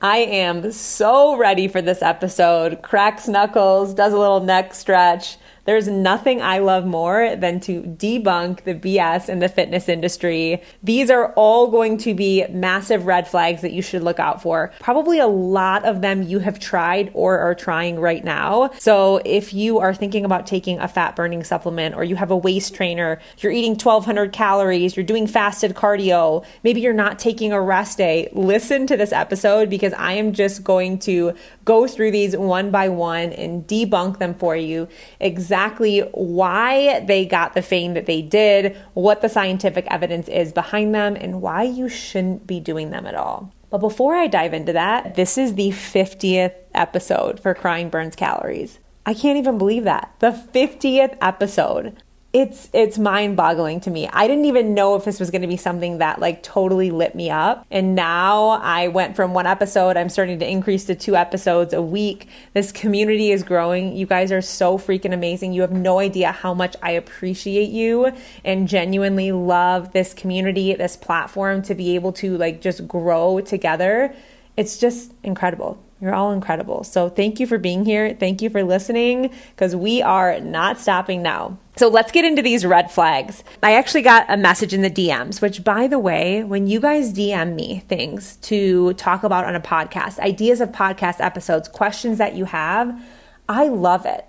I am so ready for this episode. Cracks knuckles, does a little neck stretch, there's nothing I love more than to debunk the BS in the fitness industry. These are all going to be massive red flags that you should look out for. Probably a lot of them you have tried or are trying right now. So if you are thinking about taking a fat burning supplement or you have a waist trainer, you're eating 1200 calories, you're doing fasted cardio, maybe you're not taking a rest day, listen to this episode because I am just going to go through these one by one and debunk them for you. Exactly exactly why they got the fame that they did, what the scientific evidence is behind them, and why you shouldn't be doing them at all. But before I dive into that, this is the 50th episode for Crying Burns Calories. I can't even believe that. The 50th episode it's it's mind-boggling to me. I didn't even know if this was going to be something that like totally lit me up. And now I went from one episode, I'm starting to increase to two episodes a week. This community is growing. You guys are so freaking amazing. You have no idea how much I appreciate you and genuinely love this community, this platform to be able to like just grow together. It's just incredible. You're all incredible. So thank you for being here. Thank you for listening because we are not stopping now. So let's get into these red flags. I actually got a message in the DMs, which by the way, when you guys DM me things to talk about on a podcast, ideas of podcast episodes, questions that you have, I love it.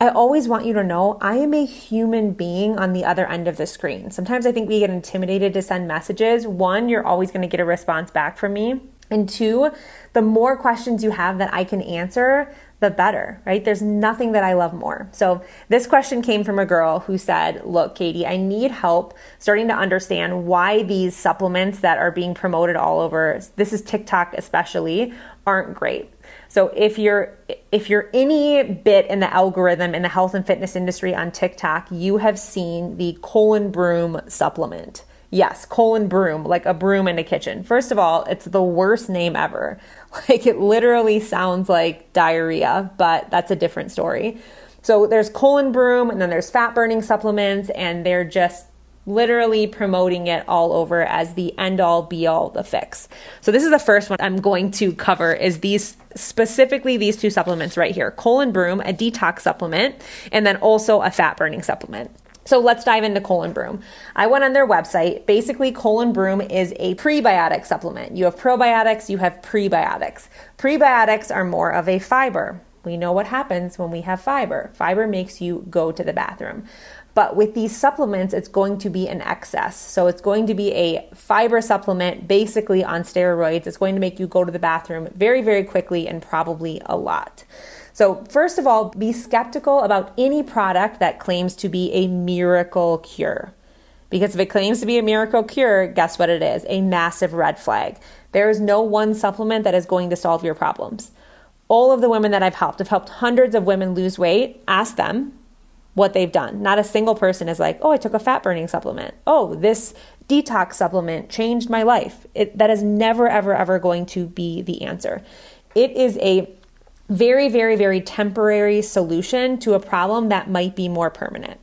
I always want you to know I am a human being on the other end of the screen. Sometimes I think we get intimidated to send messages. One, you're always going to get a response back from me. And two, the more questions you have that I can answer, the better, right? There's nothing that I love more. So, this question came from a girl who said, Look, Katie, I need help starting to understand why these supplements that are being promoted all over, this is TikTok especially, aren't great. So if you're if you're any bit in the algorithm in the health and fitness industry on TikTok, you have seen the colon broom supplement. Yes, colon broom, like a broom in a kitchen. First of all, it's the worst name ever. Like it literally sounds like diarrhea, but that's a different story. So there's colon broom and then there's fat burning supplements and they're just literally promoting it all over as the end all be all the fix. So this is the first one I'm going to cover is these specifically these two supplements right here. Colon broom, a detox supplement, and then also a fat burning supplement. So let's dive into Colon Broom. I went on their website. Basically, Colon Broom is a prebiotic supplement. You have probiotics, you have prebiotics. Prebiotics are more of a fiber. We know what happens when we have fiber. Fiber makes you go to the bathroom. But with these supplements, it's going to be an excess. So it's going to be a fiber supplement basically on steroids. It's going to make you go to the bathroom very, very quickly and probably a lot. So, first of all, be skeptical about any product that claims to be a miracle cure. Because if it claims to be a miracle cure, guess what it is? A massive red flag. There is no one supplement that is going to solve your problems. All of the women that I've helped, have helped hundreds of women lose weight. Ask them what they've done. Not a single person is like, oh, I took a fat burning supplement. Oh, this detox supplement changed my life. It, that is never, ever, ever going to be the answer. It is a very, very, very temporary solution to a problem that might be more permanent.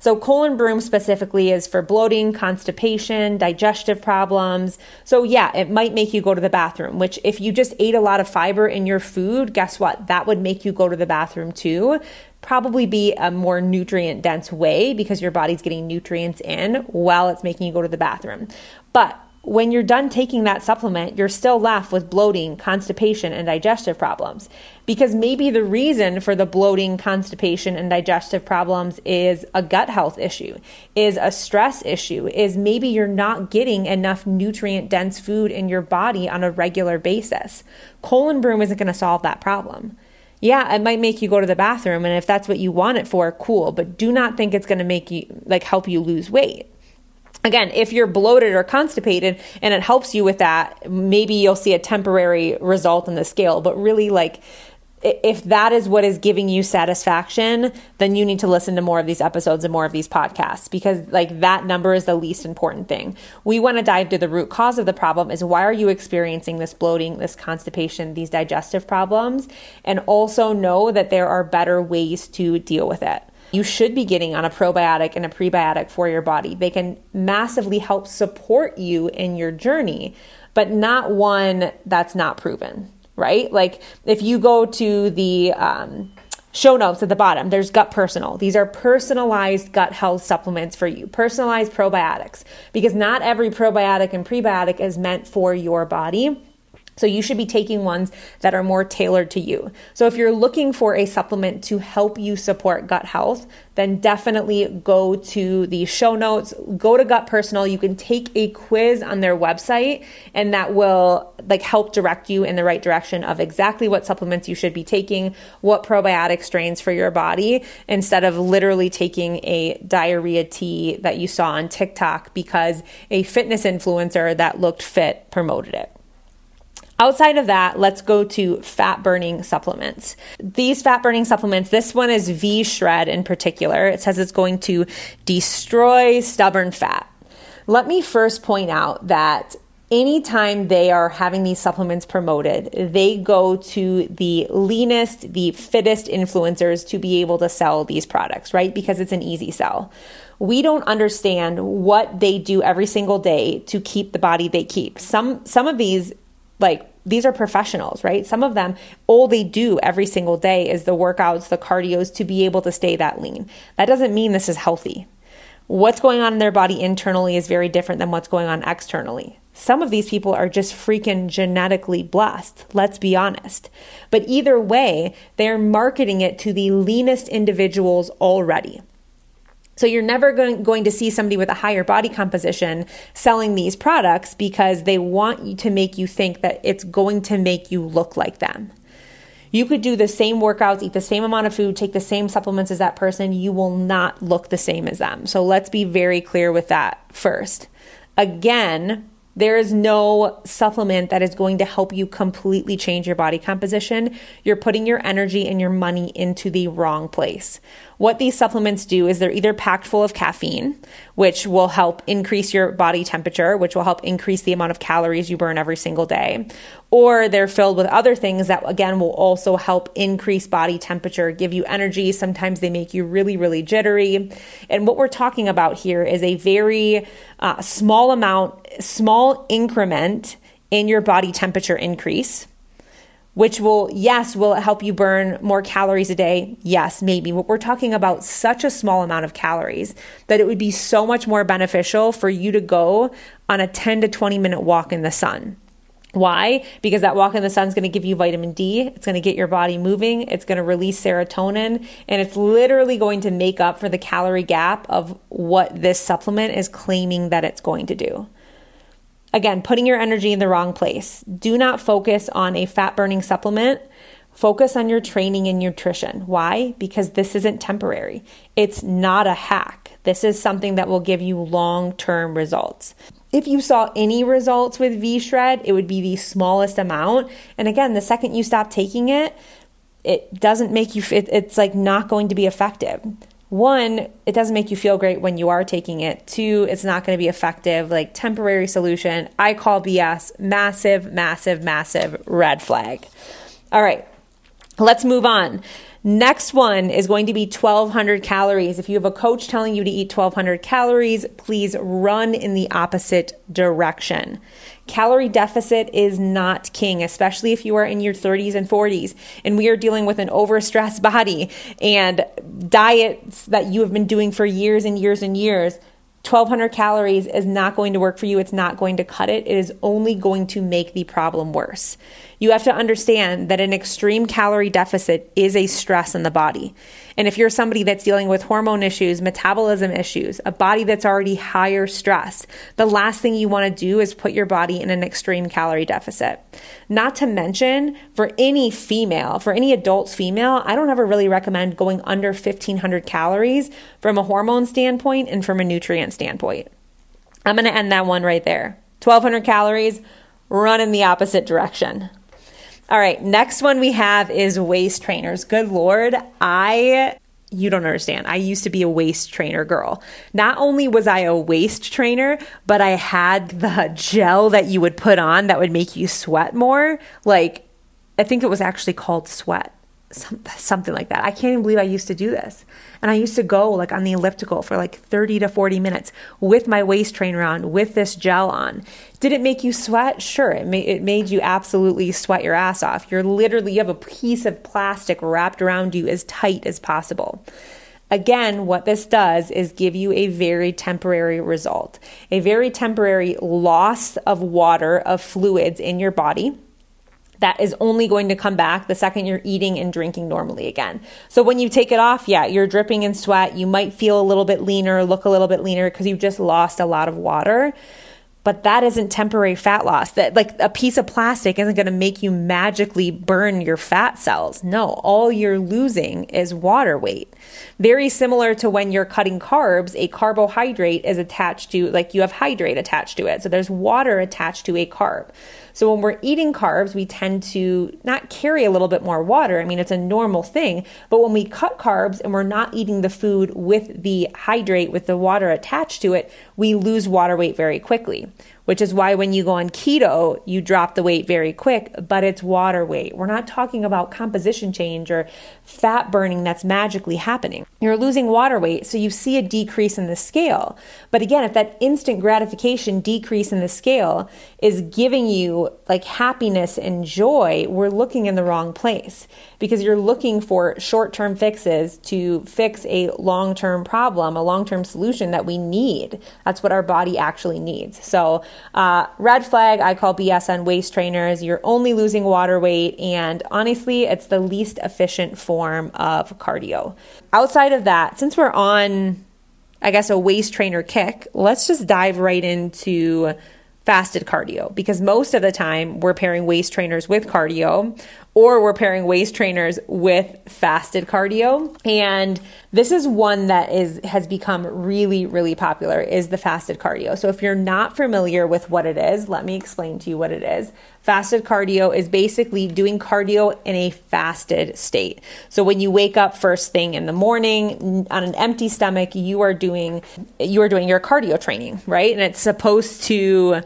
So, colon broom specifically is for bloating, constipation, digestive problems. So, yeah, it might make you go to the bathroom, which if you just ate a lot of fiber in your food, guess what? That would make you go to the bathroom too probably be a more nutrient dense way because your body's getting nutrients in while it's making you go to the bathroom. But when you're done taking that supplement, you're still left with bloating, constipation, and digestive problems. Because maybe the reason for the bloating, constipation, and digestive problems is a gut health issue, is a stress issue, is maybe you're not getting enough nutrient dense food in your body on a regular basis. Colon broom isn't going to solve that problem. Yeah, it might make you go to the bathroom, and if that's what you want it for, cool, but do not think it's going to make you, like, help you lose weight again, if you're bloated or constipated and it helps you with that, maybe you'll see a temporary result in the scale. But really, like, if that is what is giving you satisfaction, then you need to listen to more of these episodes and more of these podcasts because like that number is the least important thing. We want to dive to the root cause of the problem is why are you experiencing this bloating, this constipation, these digestive problems and also know that there are better ways to deal with it you should be getting on a probiotic and a prebiotic for your body. They can massively help support you in your journey, but not one that's not proven, right? Like if you go to the um, show notes at the bottom, there's Gut Personal. These are personalized gut health supplements for you, personalized probiotics, because not every probiotic and prebiotic is meant for your body. So you should be taking ones that are more tailored to you. So if you're looking for a supplement to help you support gut health, then definitely go to the show notes, go to Gut Personal. You can take a quiz on their website and that will like help direct you in the right direction of exactly what supplements you should be taking, what probiotic strains for your body instead of literally taking a diarrhea tea that you saw on TikTok because a fitness influencer that looked fit promoted it. Outside of that, let's go to fat burning supplements. These fat burning supplements, this one is V Shred in particular. It says it's going to destroy stubborn fat. Let me first point out that anytime they are having these supplements promoted, they go to the leanest, the fittest influencers to be able to sell these products, right? Because it's an easy sell. We don't understand what they do every single day to keep the body they keep. Some some of these like these are professionals, right? Some of them, all they do every single day is the workouts, the cardios to be able to stay that lean. That doesn't mean this is healthy. What's going on in their body internally is very different than what's going on externally. Some of these people are just freaking genetically blessed, let's be honest. But either way, they're marketing it to the leanest individuals already. So you're never going, going to see somebody with a higher body composition selling these products because they want you to make you think that it's going to make you look like them. You could do the same workouts, eat the same amount of food, take the same supplements as that person. You will not look the same as them. So let's be very clear with that first. Again, there is no supplement that is going to help you completely change your body composition. You're putting your energy and your money into the wrong place. What these supplements do is they're either packed full of caffeine, which will help increase your body temperature, which will help increase the amount of calories you burn every single day, or they're filled with other things that, again, will also help increase body temperature, give you energy. Sometimes they make you really, really jittery. And what we're talking about here is a very uh, small amount, small increment in your body temperature increase which will, yes, will it help you burn more calories a day? Yes, maybe. But we're talking about such a small amount of calories that it would be so much more beneficial for you to go on a 10 to 20 minute walk in the sun. Why? Because that walk in the sun is going to give you vitamin D. It's going to get your body moving. It's going to release serotonin. And it's literally going to make up for the calorie gap of what this supplement is claiming that it's going to do. Again, putting your energy in the wrong place. Do not focus on a fat burning supplement. Focus on your training and nutrition. Why? Because this isn't temporary. It's not a hack. This is something that will give you long term results. If you saw any results with V Shred, it would be the smallest amount. And again, the second you stop taking it, it doesn't make you, it, it's like not going to be effective one, it doesn't make you feel great when you are taking it. Two, it's not going to be effective. Like temporary solution, I call BS. Massive, massive, massive red flag. All right, let's move on. Next one is going to be 1200 calories. If you have a coach telling you to eat 1200 calories, please run in the opposite direction. Calorie deficit is not king, especially if you are in your 30s and 40s and we are dealing with an overstressed body and diets that you have been doing for years and years and years 1200 calories is not going to work for you. It's not going to cut it. It is only going to make the problem worse. You have to understand that an extreme calorie deficit is a stress in the body. And if you're somebody that's dealing with hormone issues, metabolism issues, a body that's already higher stress, the last thing you want to do is put your body in an extreme calorie deficit. Not to mention, for any female, for any adult female, I don't ever really recommend going under 1500 calories from a hormone standpoint and from a nutrient standpoint. I'm going to end that one right there. 1200 calories, run in the opposite direction. All right, next one we have is waist trainers. Good Lord, I you don't understand. I used to be a waist trainer girl. Not only was I a waist trainer, but I had the gel that you would put on that would make you sweat more. Like, I think it was actually called sweat some, something like that. I can't even believe I used to do this. And I used to go like on the elliptical for like 30 to 40 minutes with my waist trainer on, with this gel on. Did it make you sweat? Sure. It, ma- it made you absolutely sweat your ass off. You're literally, you have a piece of plastic wrapped around you as tight as possible. Again, what this does is give you a very temporary result, a very temporary loss of water, of fluids in your body that is only going to come back the second you're eating and drinking normally again. So when you take it off, yeah, you're dripping in sweat. You might feel a little bit leaner, look a little bit leaner because you've just lost a lot of water. But that isn't temporary fat loss. That like a piece of plastic isn't going to make you magically burn your fat cells. No, all you're losing is water weight. Very similar to when you're cutting carbs, a carbohydrate is attached to like you have hydrate attached to it. So there's water attached to a carb. So when we're eating carbs, we tend to not carry a little bit more water. I mean, it's a normal thing. But when we cut carbs and we're not eating the food with the hydrate, with the water attached to it, we lose water weight very quickly which is why when you go on keto, you drop the weight very quick, but it's water weight. We're not talking about composition change or fat burning that's magically happening. You're losing water weight, so you see a decrease in the scale. But again, if that instant gratification decrease in the scale is giving you like happiness and joy, we're looking in the wrong place because you're looking for short term fixes to fix a long term problem, a long term solution that we need. That's what our body actually needs. So, uh, red flag, I call BS on waist trainers. You're only losing water weight, and honestly, it's the least efficient form of cardio. Outside of that, since we're on, I guess, a waist trainer kick, let's just dive right into fasted cardio because most of the time we're pairing waist trainers with cardio or we're pairing waist trainers with fasted cardio. And this is one that is has become really really popular is the fasted cardio. So if you're not familiar with what it is let me explain to you what it is. Fasted cardio is basically doing cardio in a fasted state. So when you wake up first thing in the morning on an empty stomach you are doing you are doing your cardio training right? And it's supposed to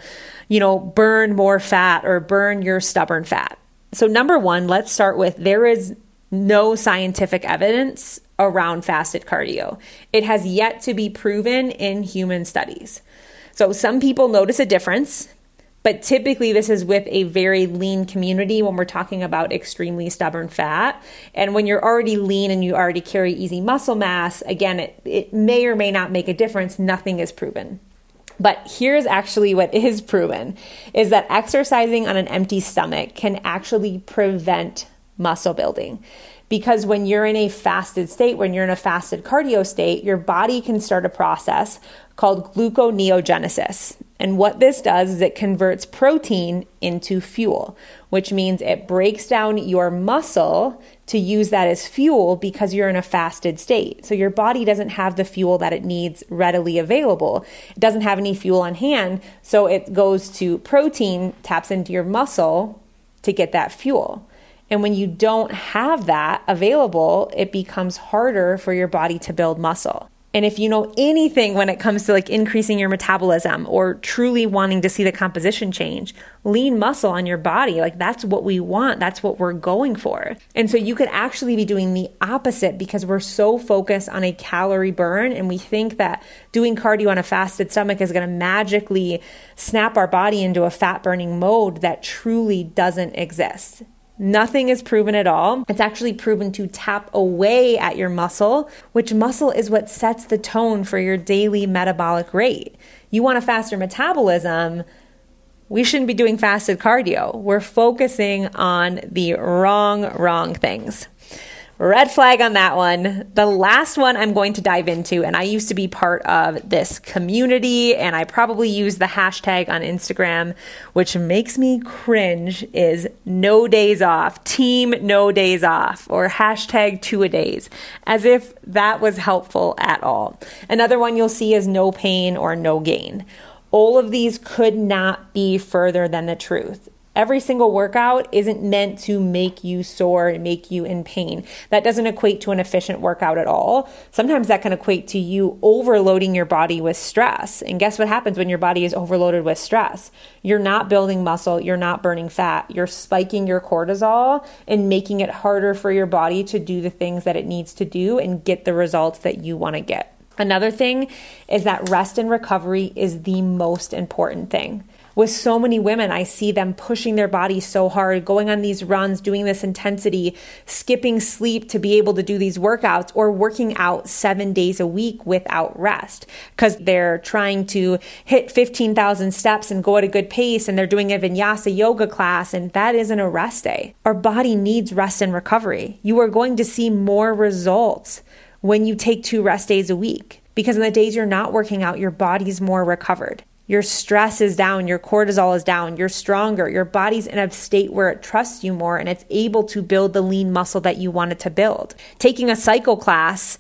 you know burn more fat or burn your stubborn fat so number 1 let's start with there is no scientific evidence around fasted cardio. It has yet to be proven in human studies. So some people notice a difference, but typically this is with a very lean community when we're talking about extremely stubborn fat. And when you're already lean and you already carry easy muscle mass, again, it, it may or may not make a difference. Nothing is proven. But here's actually what is proven is that exercising on an empty stomach can actually prevent muscle building. Because when you're in a fasted state, when you're in a fasted cardio state, your body can start a process called gluconeogenesis. And what this does is it converts protein into fuel, which means it breaks down your muscle to use that as fuel because you're in a fasted state. So your body doesn't have the fuel that it needs readily available. It doesn't have any fuel on hand. So it goes to protein, taps into your muscle to get that fuel. And when you don't have that available, it becomes harder for your body to build muscle. And if you know anything when it comes to like increasing your metabolism or truly wanting to see the composition change, lean muscle on your body, like that's what we want. That's what we're going for. And so you could actually be doing the opposite because we're so focused on a calorie burn and we think that doing cardio on a fasted stomach is going to magically snap our body into a fat burning mode that truly doesn't exist. Nothing is proven at all. It's actually proven to tap away at your muscle, which muscle is what sets the tone for your daily metabolic rate. You want a faster metabolism, we shouldn't be doing fasted cardio. We're focusing on the wrong, wrong things. Red flag on that one. The last one I'm going to dive into, and I used to be part of this community, and I probably use the hashtag on Instagram, which makes me cringe, is no days off, team no days off, or hashtag two a days, as if that was helpful at all. Another one you'll see is no pain or no gain. All of these could not be further than the truth. Every single workout isn't meant to make you sore and make you in pain. That doesn't equate to an efficient workout at all. Sometimes that can equate to you overloading your body with stress. And guess what happens when your body is overloaded with stress? You're not building muscle, you're not burning fat, you're spiking your cortisol and making it harder for your body to do the things that it needs to do and get the results that you want to get. Another thing is that rest and recovery is the most important thing with so many women, I see them pushing their bodies so hard, going on these runs, doing this intensity, skipping sleep to be able to do these workouts, or working out seven days a week without rest because they're trying to hit 15,000 steps and go at a good pace and they're doing a vinyasa yoga class, and that isn't a rest day. Our body needs rest and recovery. You are going to see more results when you take two rest days a week because in the days you're not working out, your body's more recovered. Your stress is down, your cortisol is down, you're stronger, your body's in a state where it trusts you more and it's able to build the lean muscle that you wanted to build. Taking a cycle class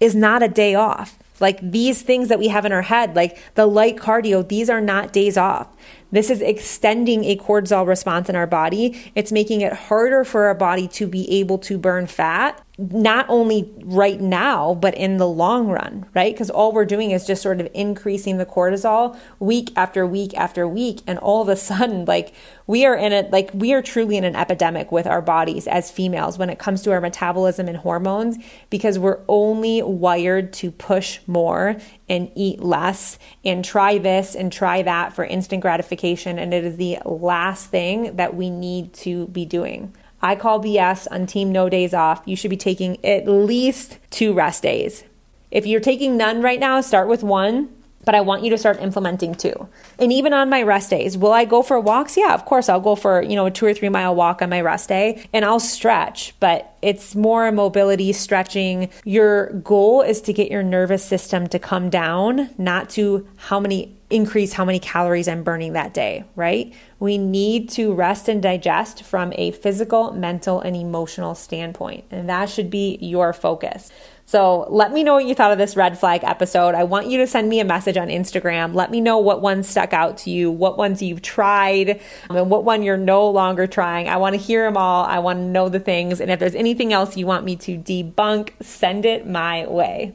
is not a day off. Like these things that we have in our head, like the light cardio, these are not days off. This is extending a cortisol response in our body. It's making it harder for our body to be able to burn fat, not only right now, but in the long run, right? Because all we're doing is just sort of increasing the cortisol week after week after week. And all of a sudden, like we are in it, like we are truly in an epidemic with our bodies as females when it comes to our metabolism and hormones, because we're only wired to push more and eat less and try this and try that for instant gratification. And it is the last thing that we need to be doing. I call BS on Team No Days Off. You should be taking at least two rest days. If you're taking none right now, start with one but I want you to start implementing too. And even on my rest days, will I go for walks? Yeah, of course, I'll go for, you know, a two or three mile walk on my rest day and I'll stretch, but it's more mobility, stretching. Your goal is to get your nervous system to come down, not to how many increase how many calories I'm burning that day, right? We need to rest and digest from a physical, mental, and emotional standpoint. And that should be your focus. So let me know what you thought of this red flag episode. I want you to send me a message on Instagram. Let me know what ones stuck out to you, what ones you've tried, um, and what one you're no longer trying. I want to hear them all. I want to know the things. And if there's anything else you want me to debunk, send it my way.